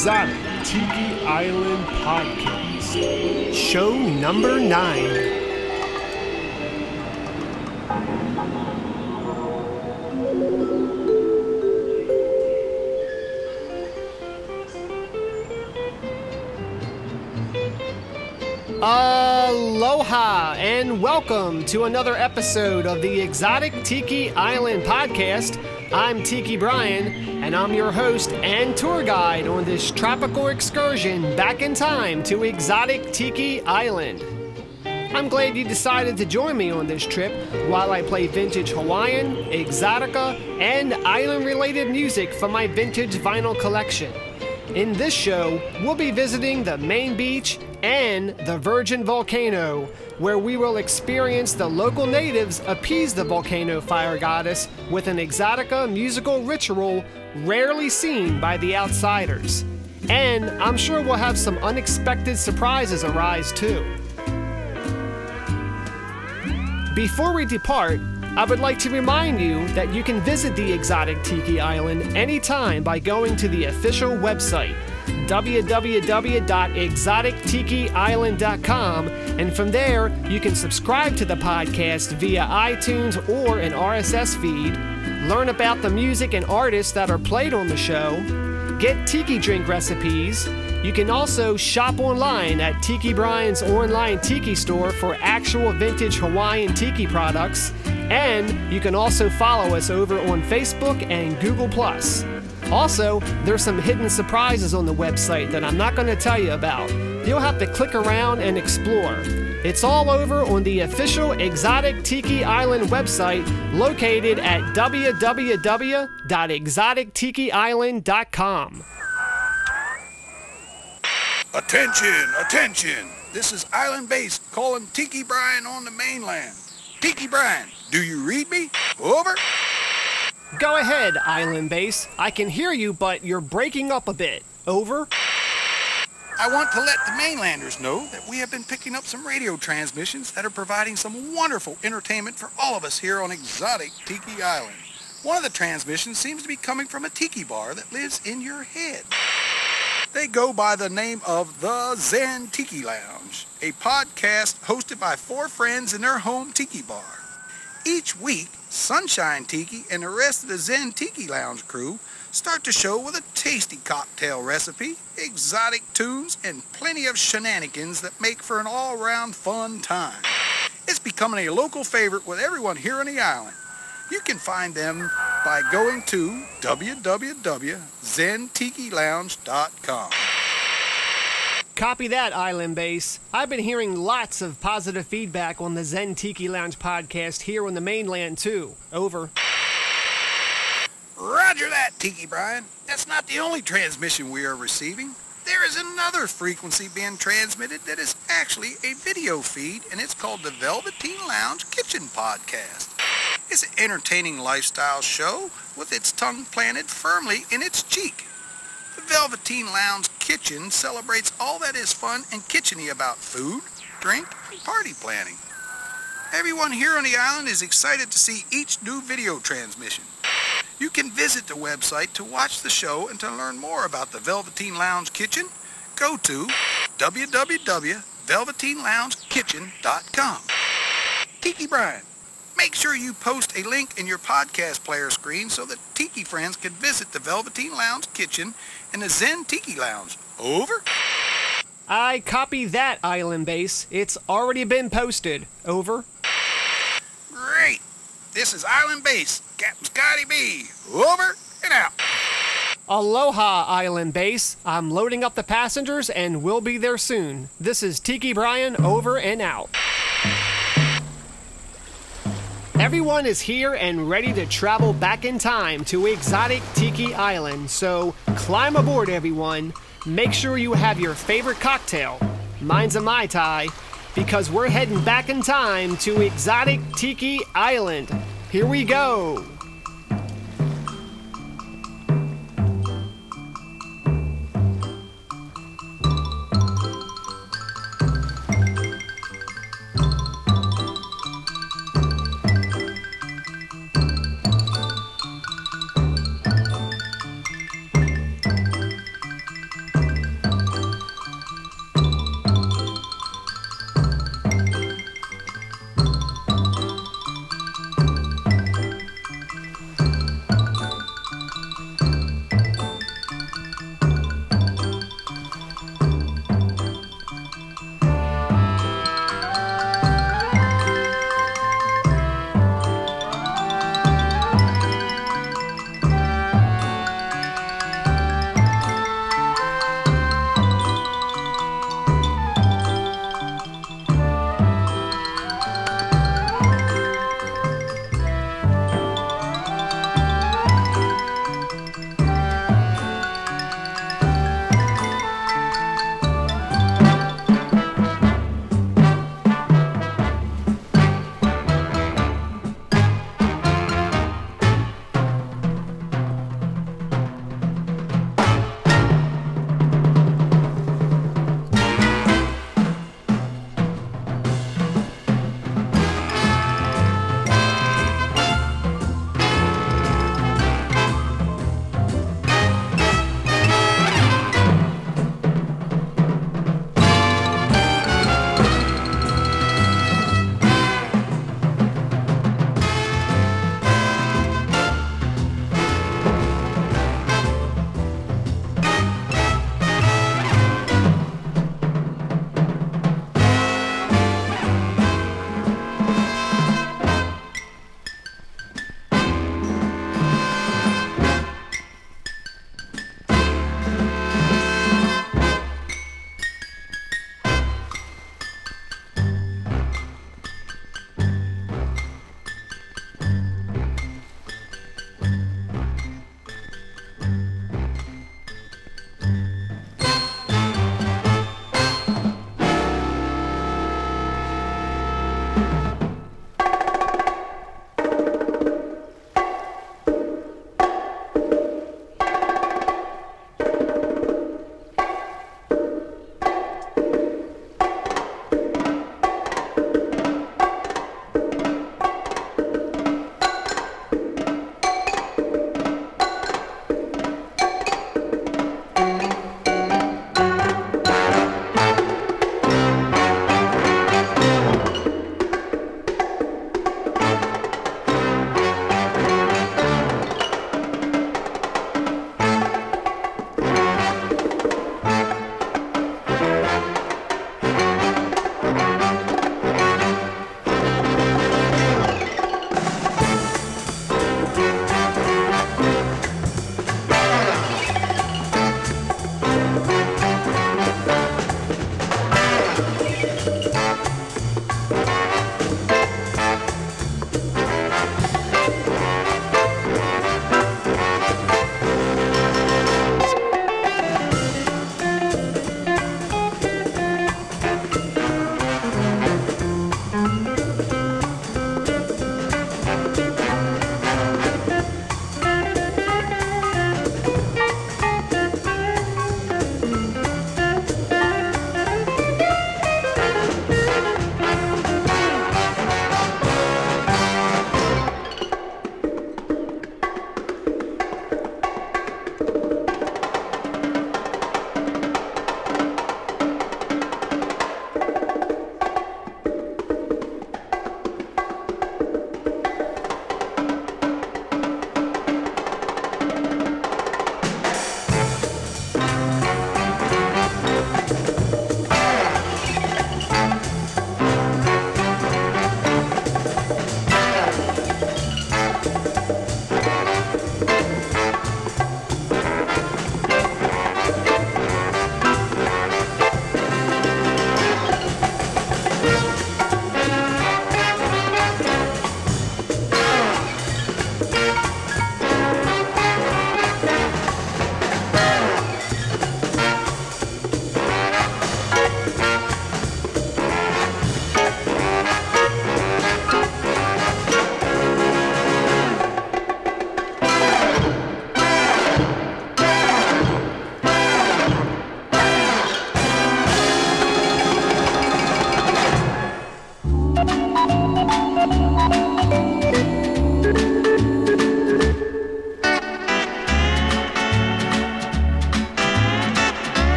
Exotic Tiki Island Podcast, show number nine. Aloha and welcome to another episode of the Exotic Tiki Island Podcast. I'm Tiki Brian, and I'm your host and tour guide on this tropical excursion back in time to exotic Tiki Island. I'm glad you decided to join me on this trip while I play vintage Hawaiian, exotica, and island related music from my vintage vinyl collection. In this show, we'll be visiting the main beach and the Virgin Volcano, where we will experience the local natives appease the volcano fire goddess with an exotica musical ritual rarely seen by the outsiders. And I'm sure we'll have some unexpected surprises arise too. Before we depart, I would like to remind you that you can visit the exotic Tiki Island anytime by going to the official website www.exotictikiisland.com, and from there you can subscribe to the podcast via iTunes or an RSS feed, learn about the music and artists that are played on the show, get tiki drink recipes. You can also shop online at Tiki Brian's online tiki store for actual vintage Hawaiian tiki products, and you can also follow us over on Facebook and Google Plus. Also, there's some hidden surprises on the website that I'm not going to tell you about. You'll have to click around and explore. It's all over on the official Exotic Tiki Island website located at www.exotictikiisland.com. Attention, attention! This is Island Base calling Tiki Brian on the mainland. Tiki Brian, do you read me? Over. Go ahead, Island Base. I can hear you, but you're breaking up a bit. Over. I want to let the mainlanders know that we have been picking up some radio transmissions that are providing some wonderful entertainment for all of us here on exotic Tiki Island. One of the transmissions seems to be coming from a tiki bar that lives in your head. They go by the name of The Zen Tiki Lounge, a podcast hosted by four friends in their home tiki bar. Each week, Sunshine Tiki and the rest of the Zen Tiki Lounge crew start the show with a tasty cocktail recipe, exotic tunes, and plenty of shenanigans that make for an all-round fun time. It's becoming a local favorite with everyone here on the island. You can find them by going to www.zentikilounge.com. Copy that, Island Base. I've been hearing lots of positive feedback on the Zen Tiki Lounge podcast here on the mainland, too. Over. Roger that, Tiki Brian. That's not the only transmission we are receiving. There is another frequency being transmitted that is actually a video feed, and it's called the Velveteen Lounge Kitchen Podcast. It's an entertaining lifestyle show with its tongue planted firmly in its cheek. Velveteen Lounge Kitchen celebrates all that is fun and kitcheny about food, drink, and party planning. Everyone here on the island is excited to see each new video transmission. You can visit the website to watch the show and to learn more about the Velveteen Lounge Kitchen. Go to www.velveteenloungekitchen.com. Tiki Brian, make sure you post a link in your podcast player screen so that Tiki friends can visit the Velveteen Lounge Kitchen and the Zen Tiki Lounge. Over. I copy that, Island Base. It's already been posted. Over. Great. This is Island Base, Captain Scotty B. Over and out. Aloha, Island Base. I'm loading up the passengers and we'll be there soon. This is Tiki Brian over and out. Everyone is here and ready to travel back in time to exotic Tiki Island, so climb aboard, everyone. Make sure you have your favorite cocktail. Mine's a Mai Tai, because we're heading back in time to exotic Tiki Island. Here we go.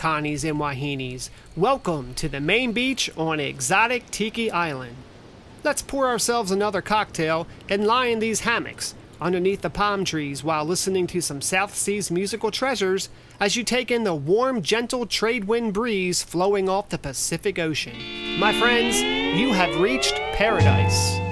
Kanes and Wahines. Welcome to the main beach on exotic Tiki Island. Let's pour ourselves another cocktail and lie in these hammocks underneath the palm trees while listening to some South Seas musical treasures as you take in the warm, gentle trade wind breeze flowing off the Pacific Ocean. My friends, you have reached paradise.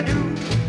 I do.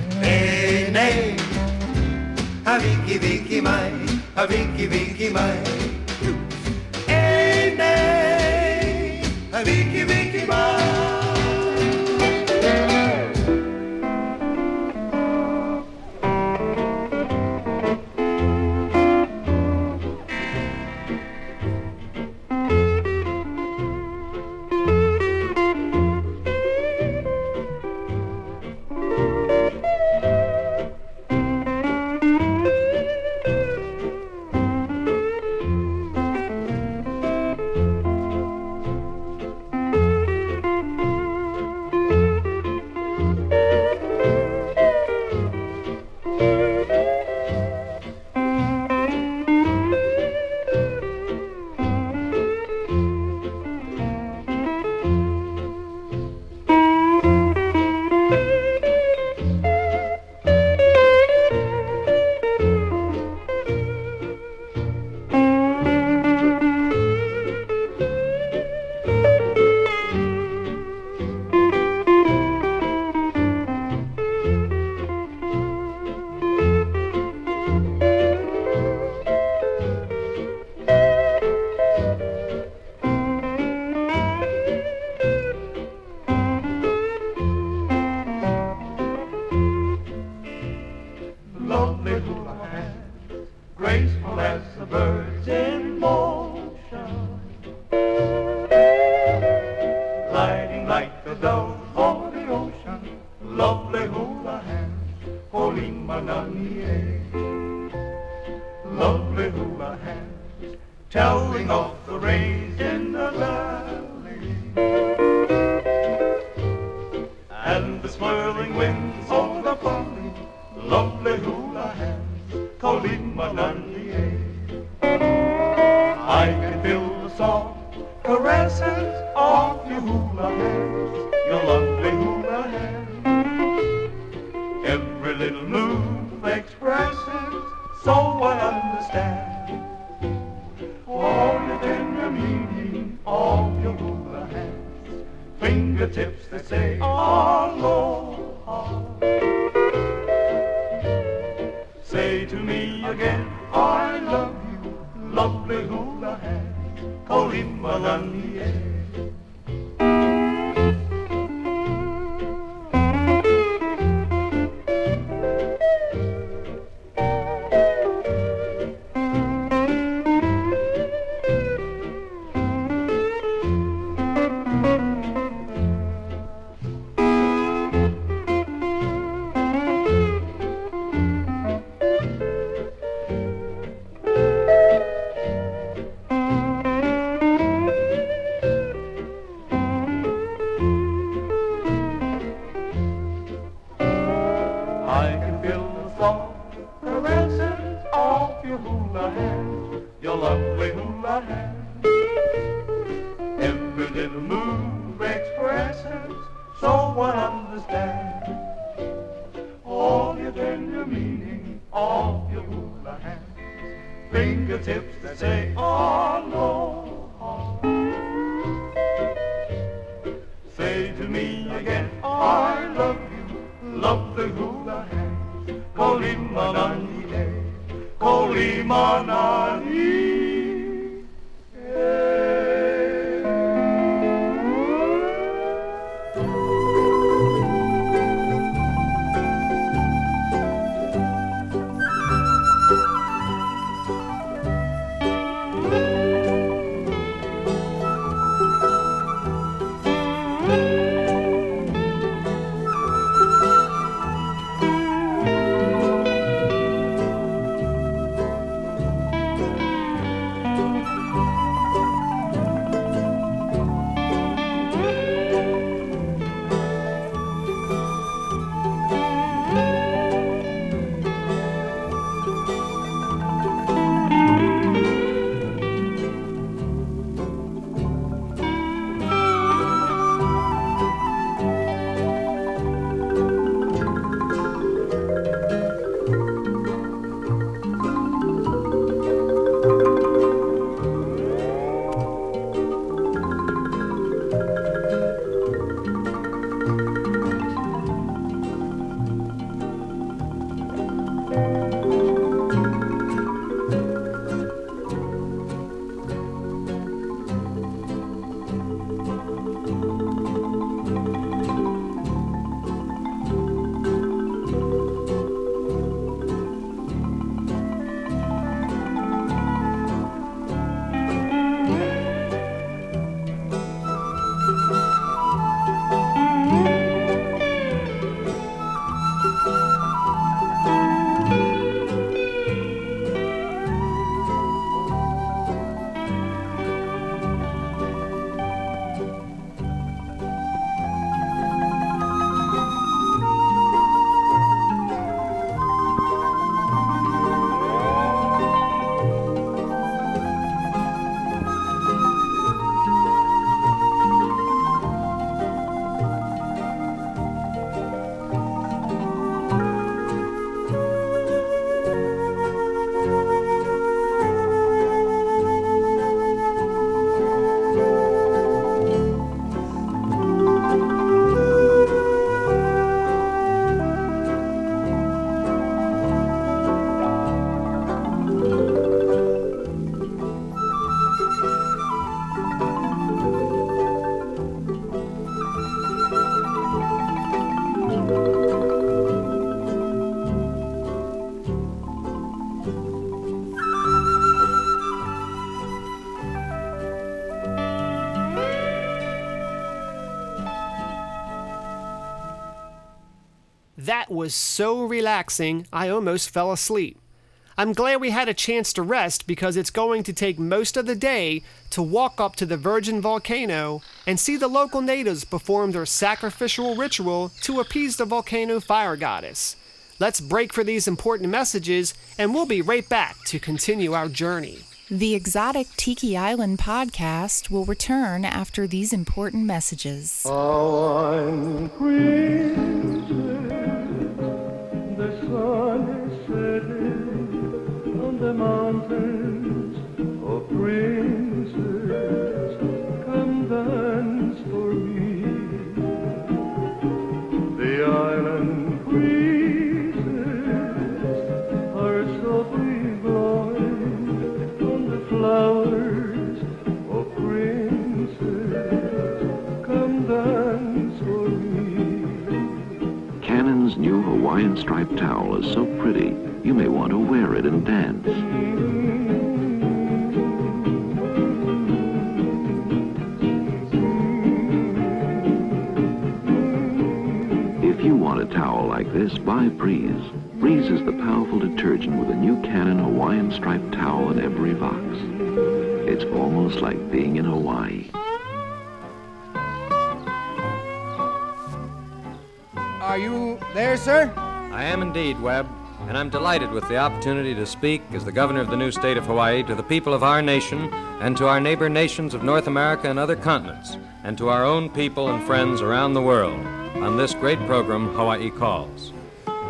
Lovely hula hands, was so relaxing, I almost fell asleep. I'm glad we had a chance to rest because it's going to take most of the day to walk up to the Virgin Volcano and see the local natives perform their sacrificial ritual to appease the volcano fire goddess. Let's break for these important messages and we'll be right back to continue our journey. The Exotic Tiki Island podcast will return after these important messages. The mountains. Oh, princess, come dance for me. The island breezes are softly blowing on the flowers. Oh, princess, come dance for me. Cannon's new Hawaiian striped towel is so pretty, you may want to wear it and dance. If you want a towel like this, buy Breeze. Breeze is the powerful detergent with a new Cannon Hawaiian striped towel in every box. It's almost like being in Hawaii. Are you there, sir? I am indeed, Webb, and I'm delighted with the opportunity to speak as the governor of the new state of Hawaii to the people of our nation and to our neighbor nations of North America and other continents, and to our own people and friends around the world on this great program, Hawaii Calls.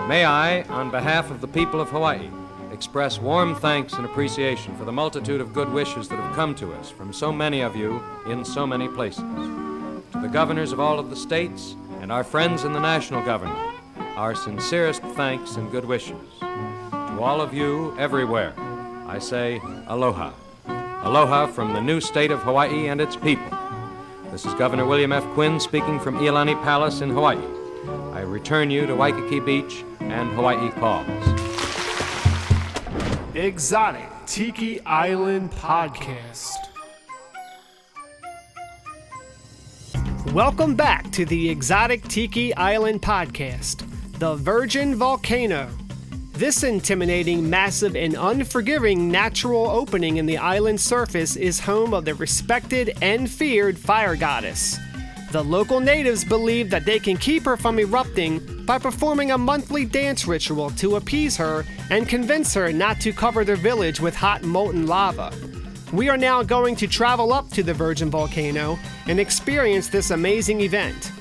May I, on behalf of the people of Hawaii, express warm thanks and appreciation for the multitude of good wishes that have come to us from so many of you in so many places. To the governors of all of the states and our friends in the national government, our sincerest thanks and good wishes. To all of you everywhere, I say aloha. Aloha from the new state of Hawaii and its people. This is Governor William F. Quinn speaking from Iolani Palace in Hawaii. I return you to Waikiki Beach and Hawaii Calls. Exotic Tiki Island Podcast. Welcome back to the Exotic Tiki Island Podcast, the Virgin Volcano. This intimidating, massive, and unforgiving natural opening in the island's surface is home of the respected and feared fire goddess. The local natives believe that they can keep her from erupting by performing a monthly dance ritual to appease her and convince her not to cover their village with hot molten lava. We are now going to travel up to the Virgin Volcano and experience this amazing event.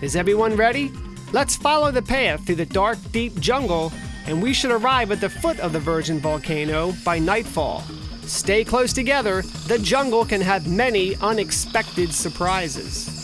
Is everyone ready? Let's follow the path through the dark, deep jungle, and we should arrive at the foot of the Virgin Volcano by nightfall. Stay close together, the jungle can have many unexpected surprises.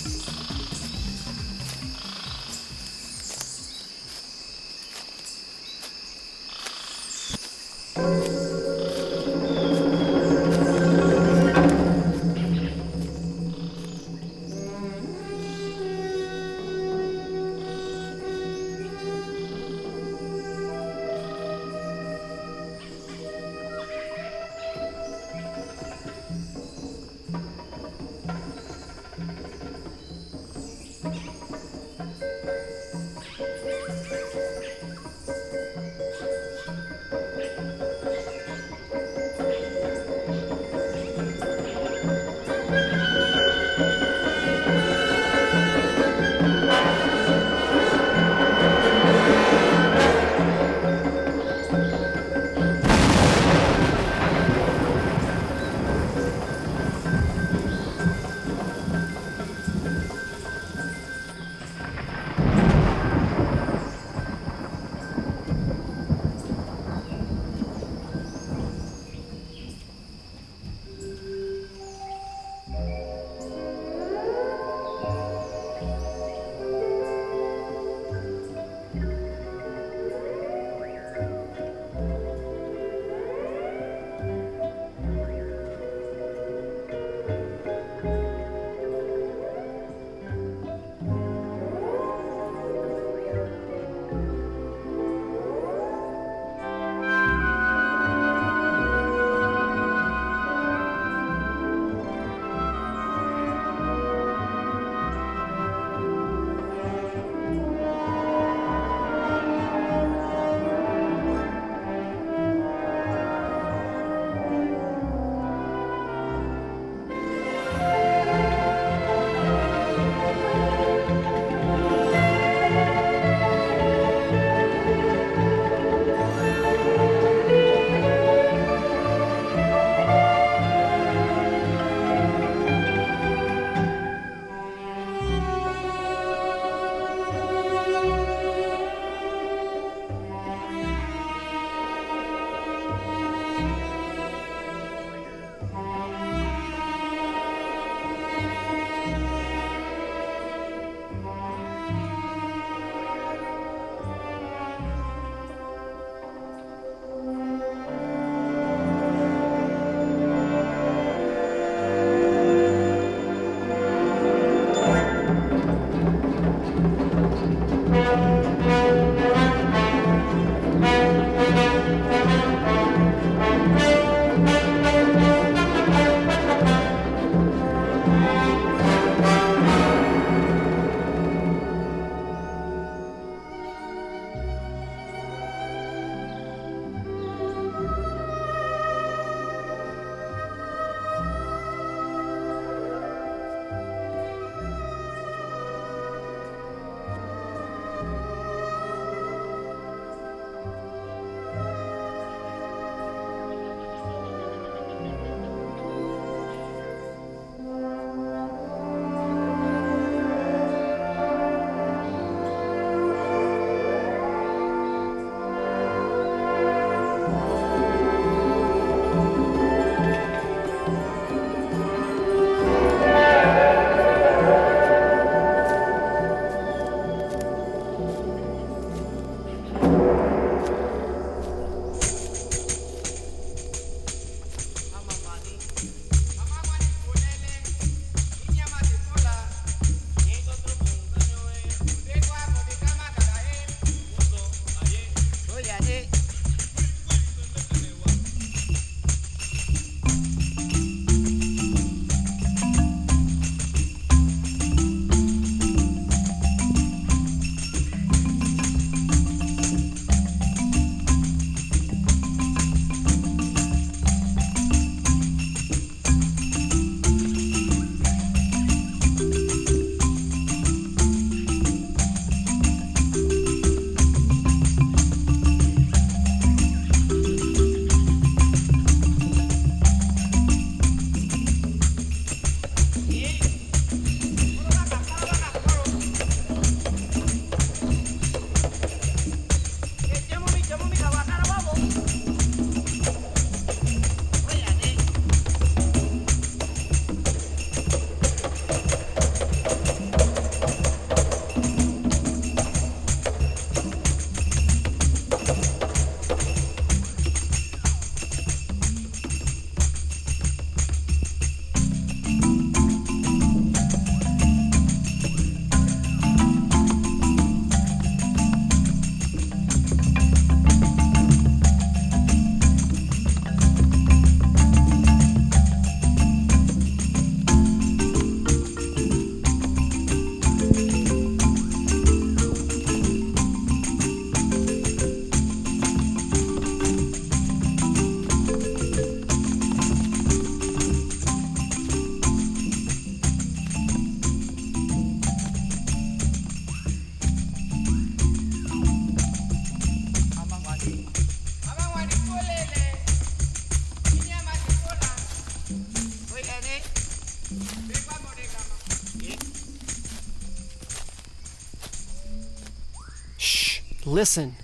Listen,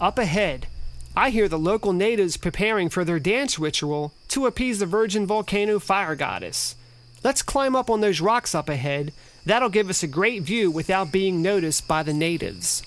up ahead, I hear the local natives preparing for their dance ritual to appease the virgin volcano fire goddess. Let's climb up on those rocks up ahead. That'll give us a great view without being noticed by the natives.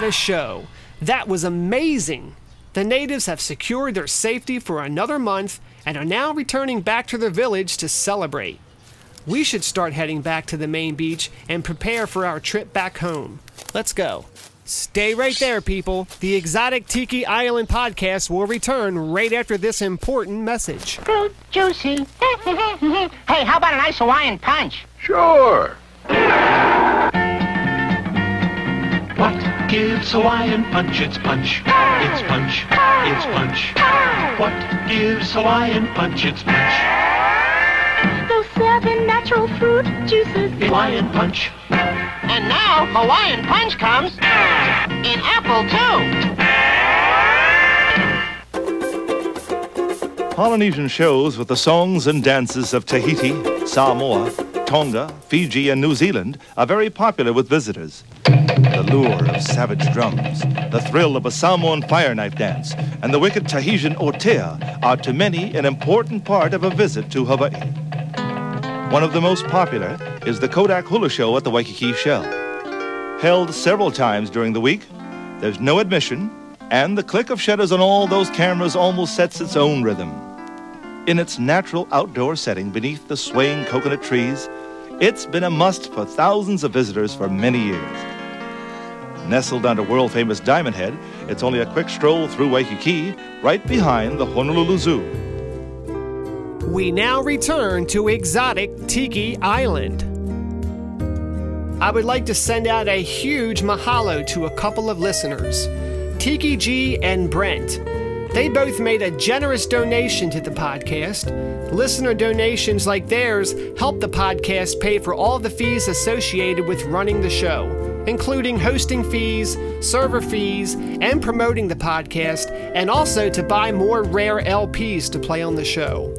What a show! That was amazing! The natives have secured their safety for another month and are now returning back to their village to celebrate. We should start heading back to the main beach and prepare for our trip back home. Let's go. Stay right there, people. The Exotic Tiki Island podcast will return right after this important message. Fruit juicy. hey, how about a nice Hawaiian punch? Sure. What gives Hawaiian punch its punch? It's punch. It's punch. What gives Hawaiian punch its punch? Those seven natural fruit juices. Hawaiian punch. And now Hawaiian punch comes in apple too. Polynesian shows with the songs and dances of Tahiti, Samoa, Tonga, Fiji, and New Zealand are very popular with visitors. The lure of savage drums, the thrill of a Samoan fire knife dance, and the wicked Tahitian otea are to many an important part of a visit to Hawaii. One of the most popular is the Kodak Hula Show at the Waikiki Shell. Held several times during the week, there's no admission, and the click of shutters on all those cameras almost sets its own rhythm. In its natural outdoor setting beneath the swaying coconut trees, it's been a must for thousands of visitors for many years. Nestled under world famous Diamond Head, it's only a quick stroll through Waikiki, right behind the Honolulu Zoo. We now return to exotic Tiki Island. I would like to send out a huge mahalo to a couple of listeners, Tiki G and Brent. They both made a generous donation to the podcast. Listener donations like theirs help the podcast pay for all the fees associated with running the show, including hosting fees, server fees, and promoting the podcast, and also to buy more rare LPs to play on the show.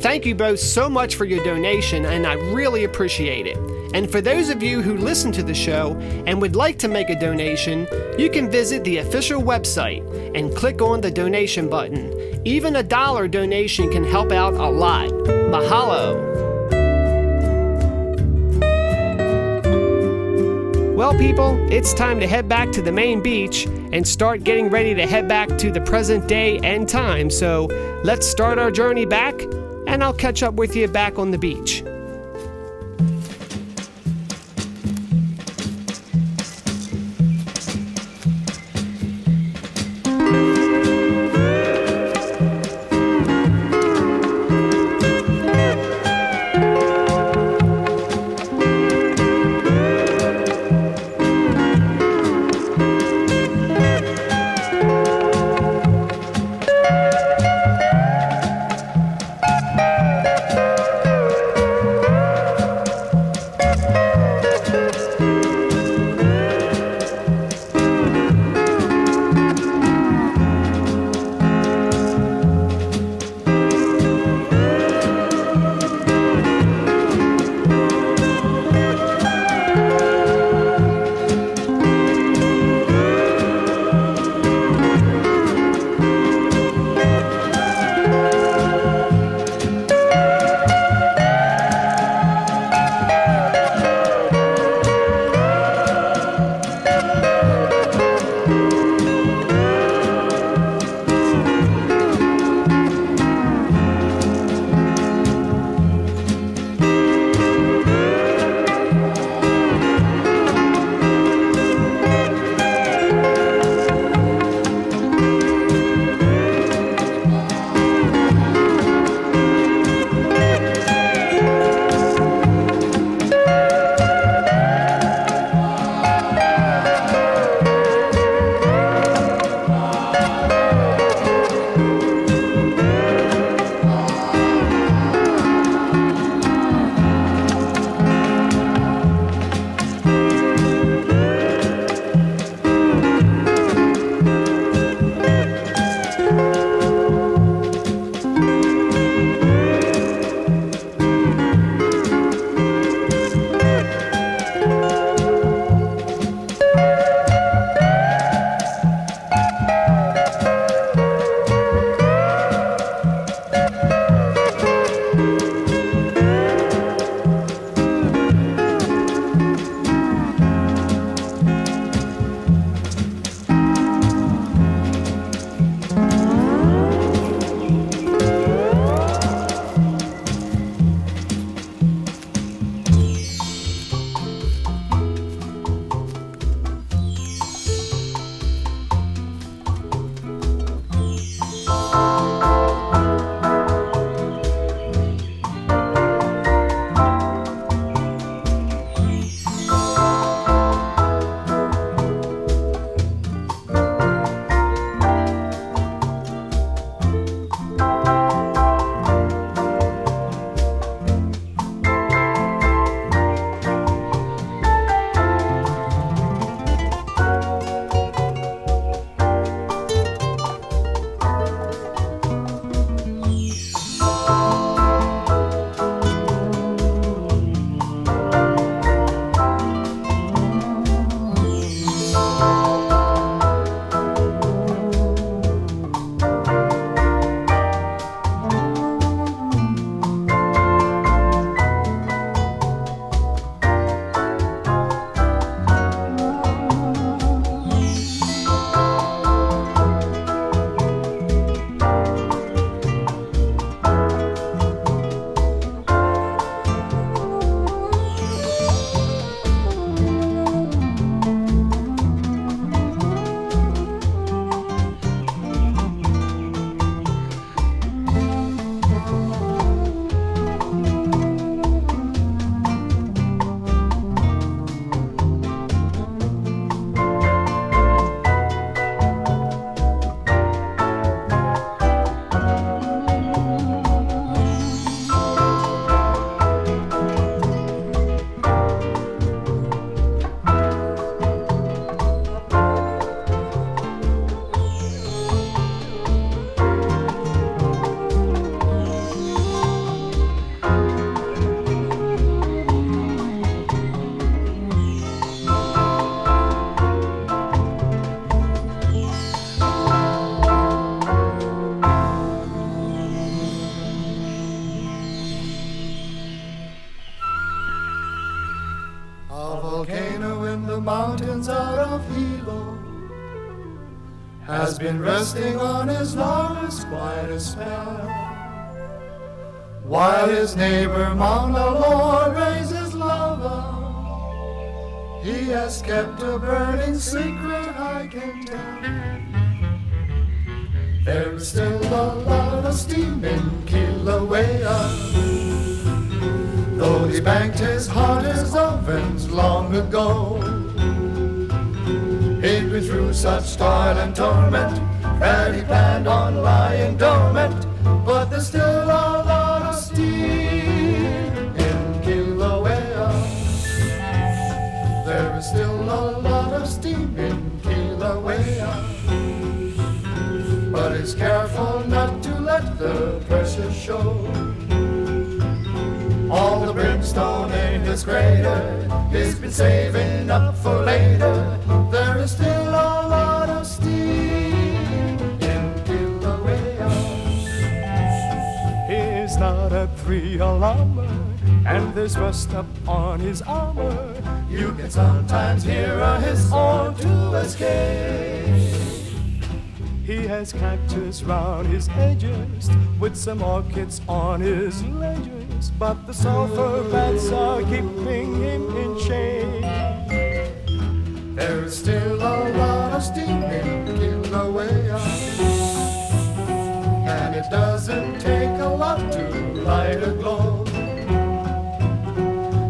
Thank you both so much for your donation, and I really appreciate it. And for those of you who listen to the show and would like to make a donation, you can visit the official website and click on the donation button. Even a dollar donation can help out a lot. Mahalo! Well, people, it's time to head back to the main beach and start getting ready to head back to the present day and time. So let's start our journey back, and I'll catch up with you back on the beach. Ago. He'd been through such toil and three alarmer, and there's rust up on his armor. You can sometimes hear a hiss or two escape. He has cactus round his edges, with some orchids on his ledges, but the sulfur bats are keeping him in shade. There is still a lot of steam in the Kilauea. And it doesn't take a lot to glow.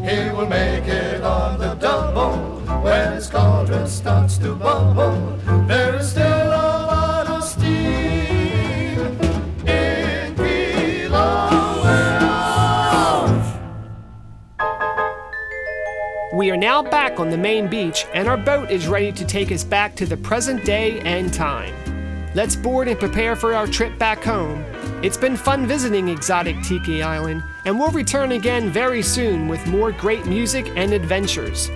He will make it on the double when his cauldron starts to bubble. There is still a lot of steam in. We are now back on the main beach, and our boat is ready to take us back to the present day and time. Let's board and prepare for our trip back home. It's been fun visiting exotic Tiki Island, and we'll return again very soon with more great music and adventures.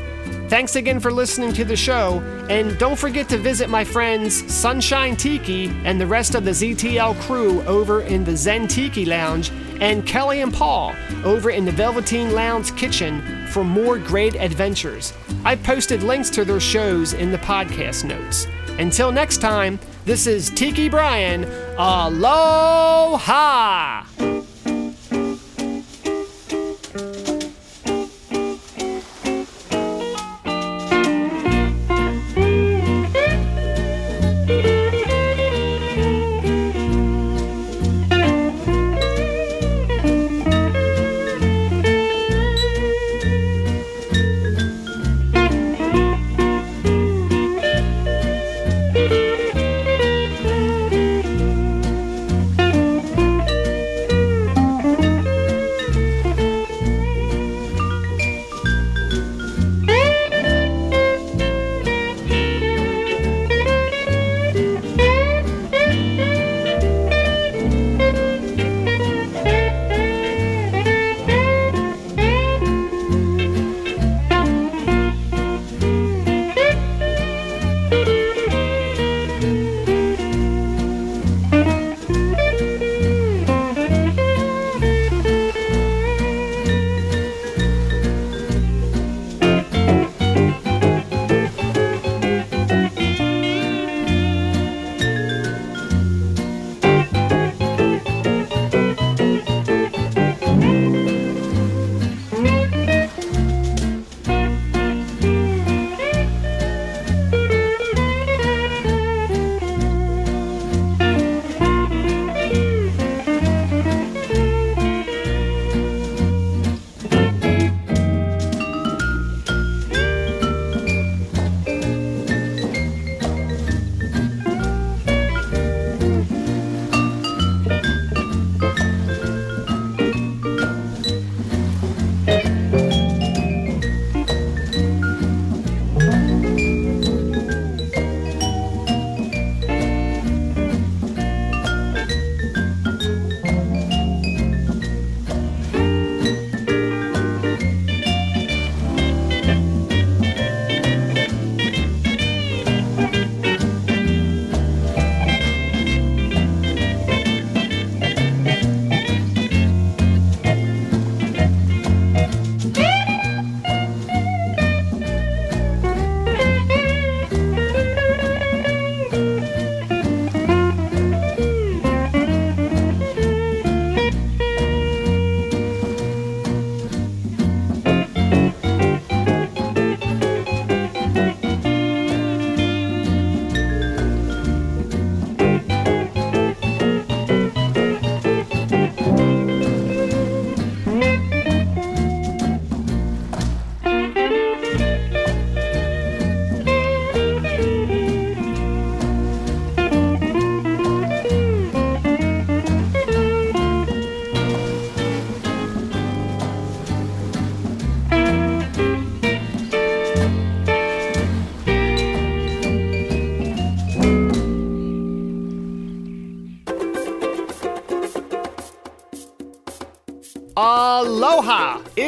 Thanks again for listening to the show, and don't forget to visit my friends Sunshine Tiki and the rest of the ZTL crew over in the Zen Tiki Lounge, and Kelly and Paul over in the Velveteen Lounge kitchen for more great adventures. I've posted links to their shows in the podcast notes. Until next time, this is Tiki Brian. Aloha!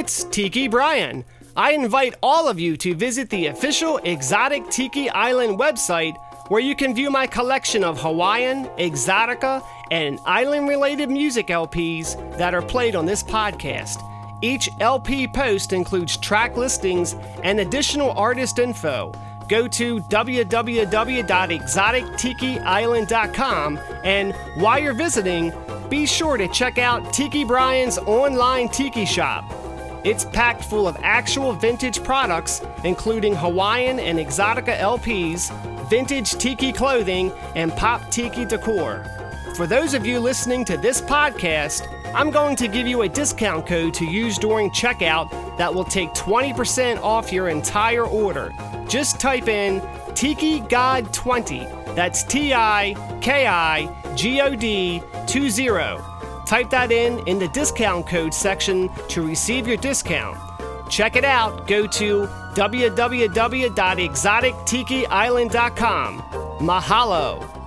It's Tiki Brian. I invite all of you to visit the official Exotic Tiki Island website where you can view my collection of Hawaiian, exotica, and island related music LPs that are played on this podcast. Each LP post includes track listings and additional artist info. Go to www.exotictikiisland.com and while you're visiting, be sure to check out Tiki Brian's online tiki shop. It's packed full of actual vintage products, including Hawaiian and exotica LPs, vintage tiki clothing, and pop tiki decor. For those of you listening to this podcast, I'm going to give you a discount code to use during checkout that will take 20% off your entire order. Just type in Tiki God 20. That's T I K I G O D 20. Type that in in the discount code section to receive your discount. Check it out. Go to www.exotictikiisland.com. Mahalo.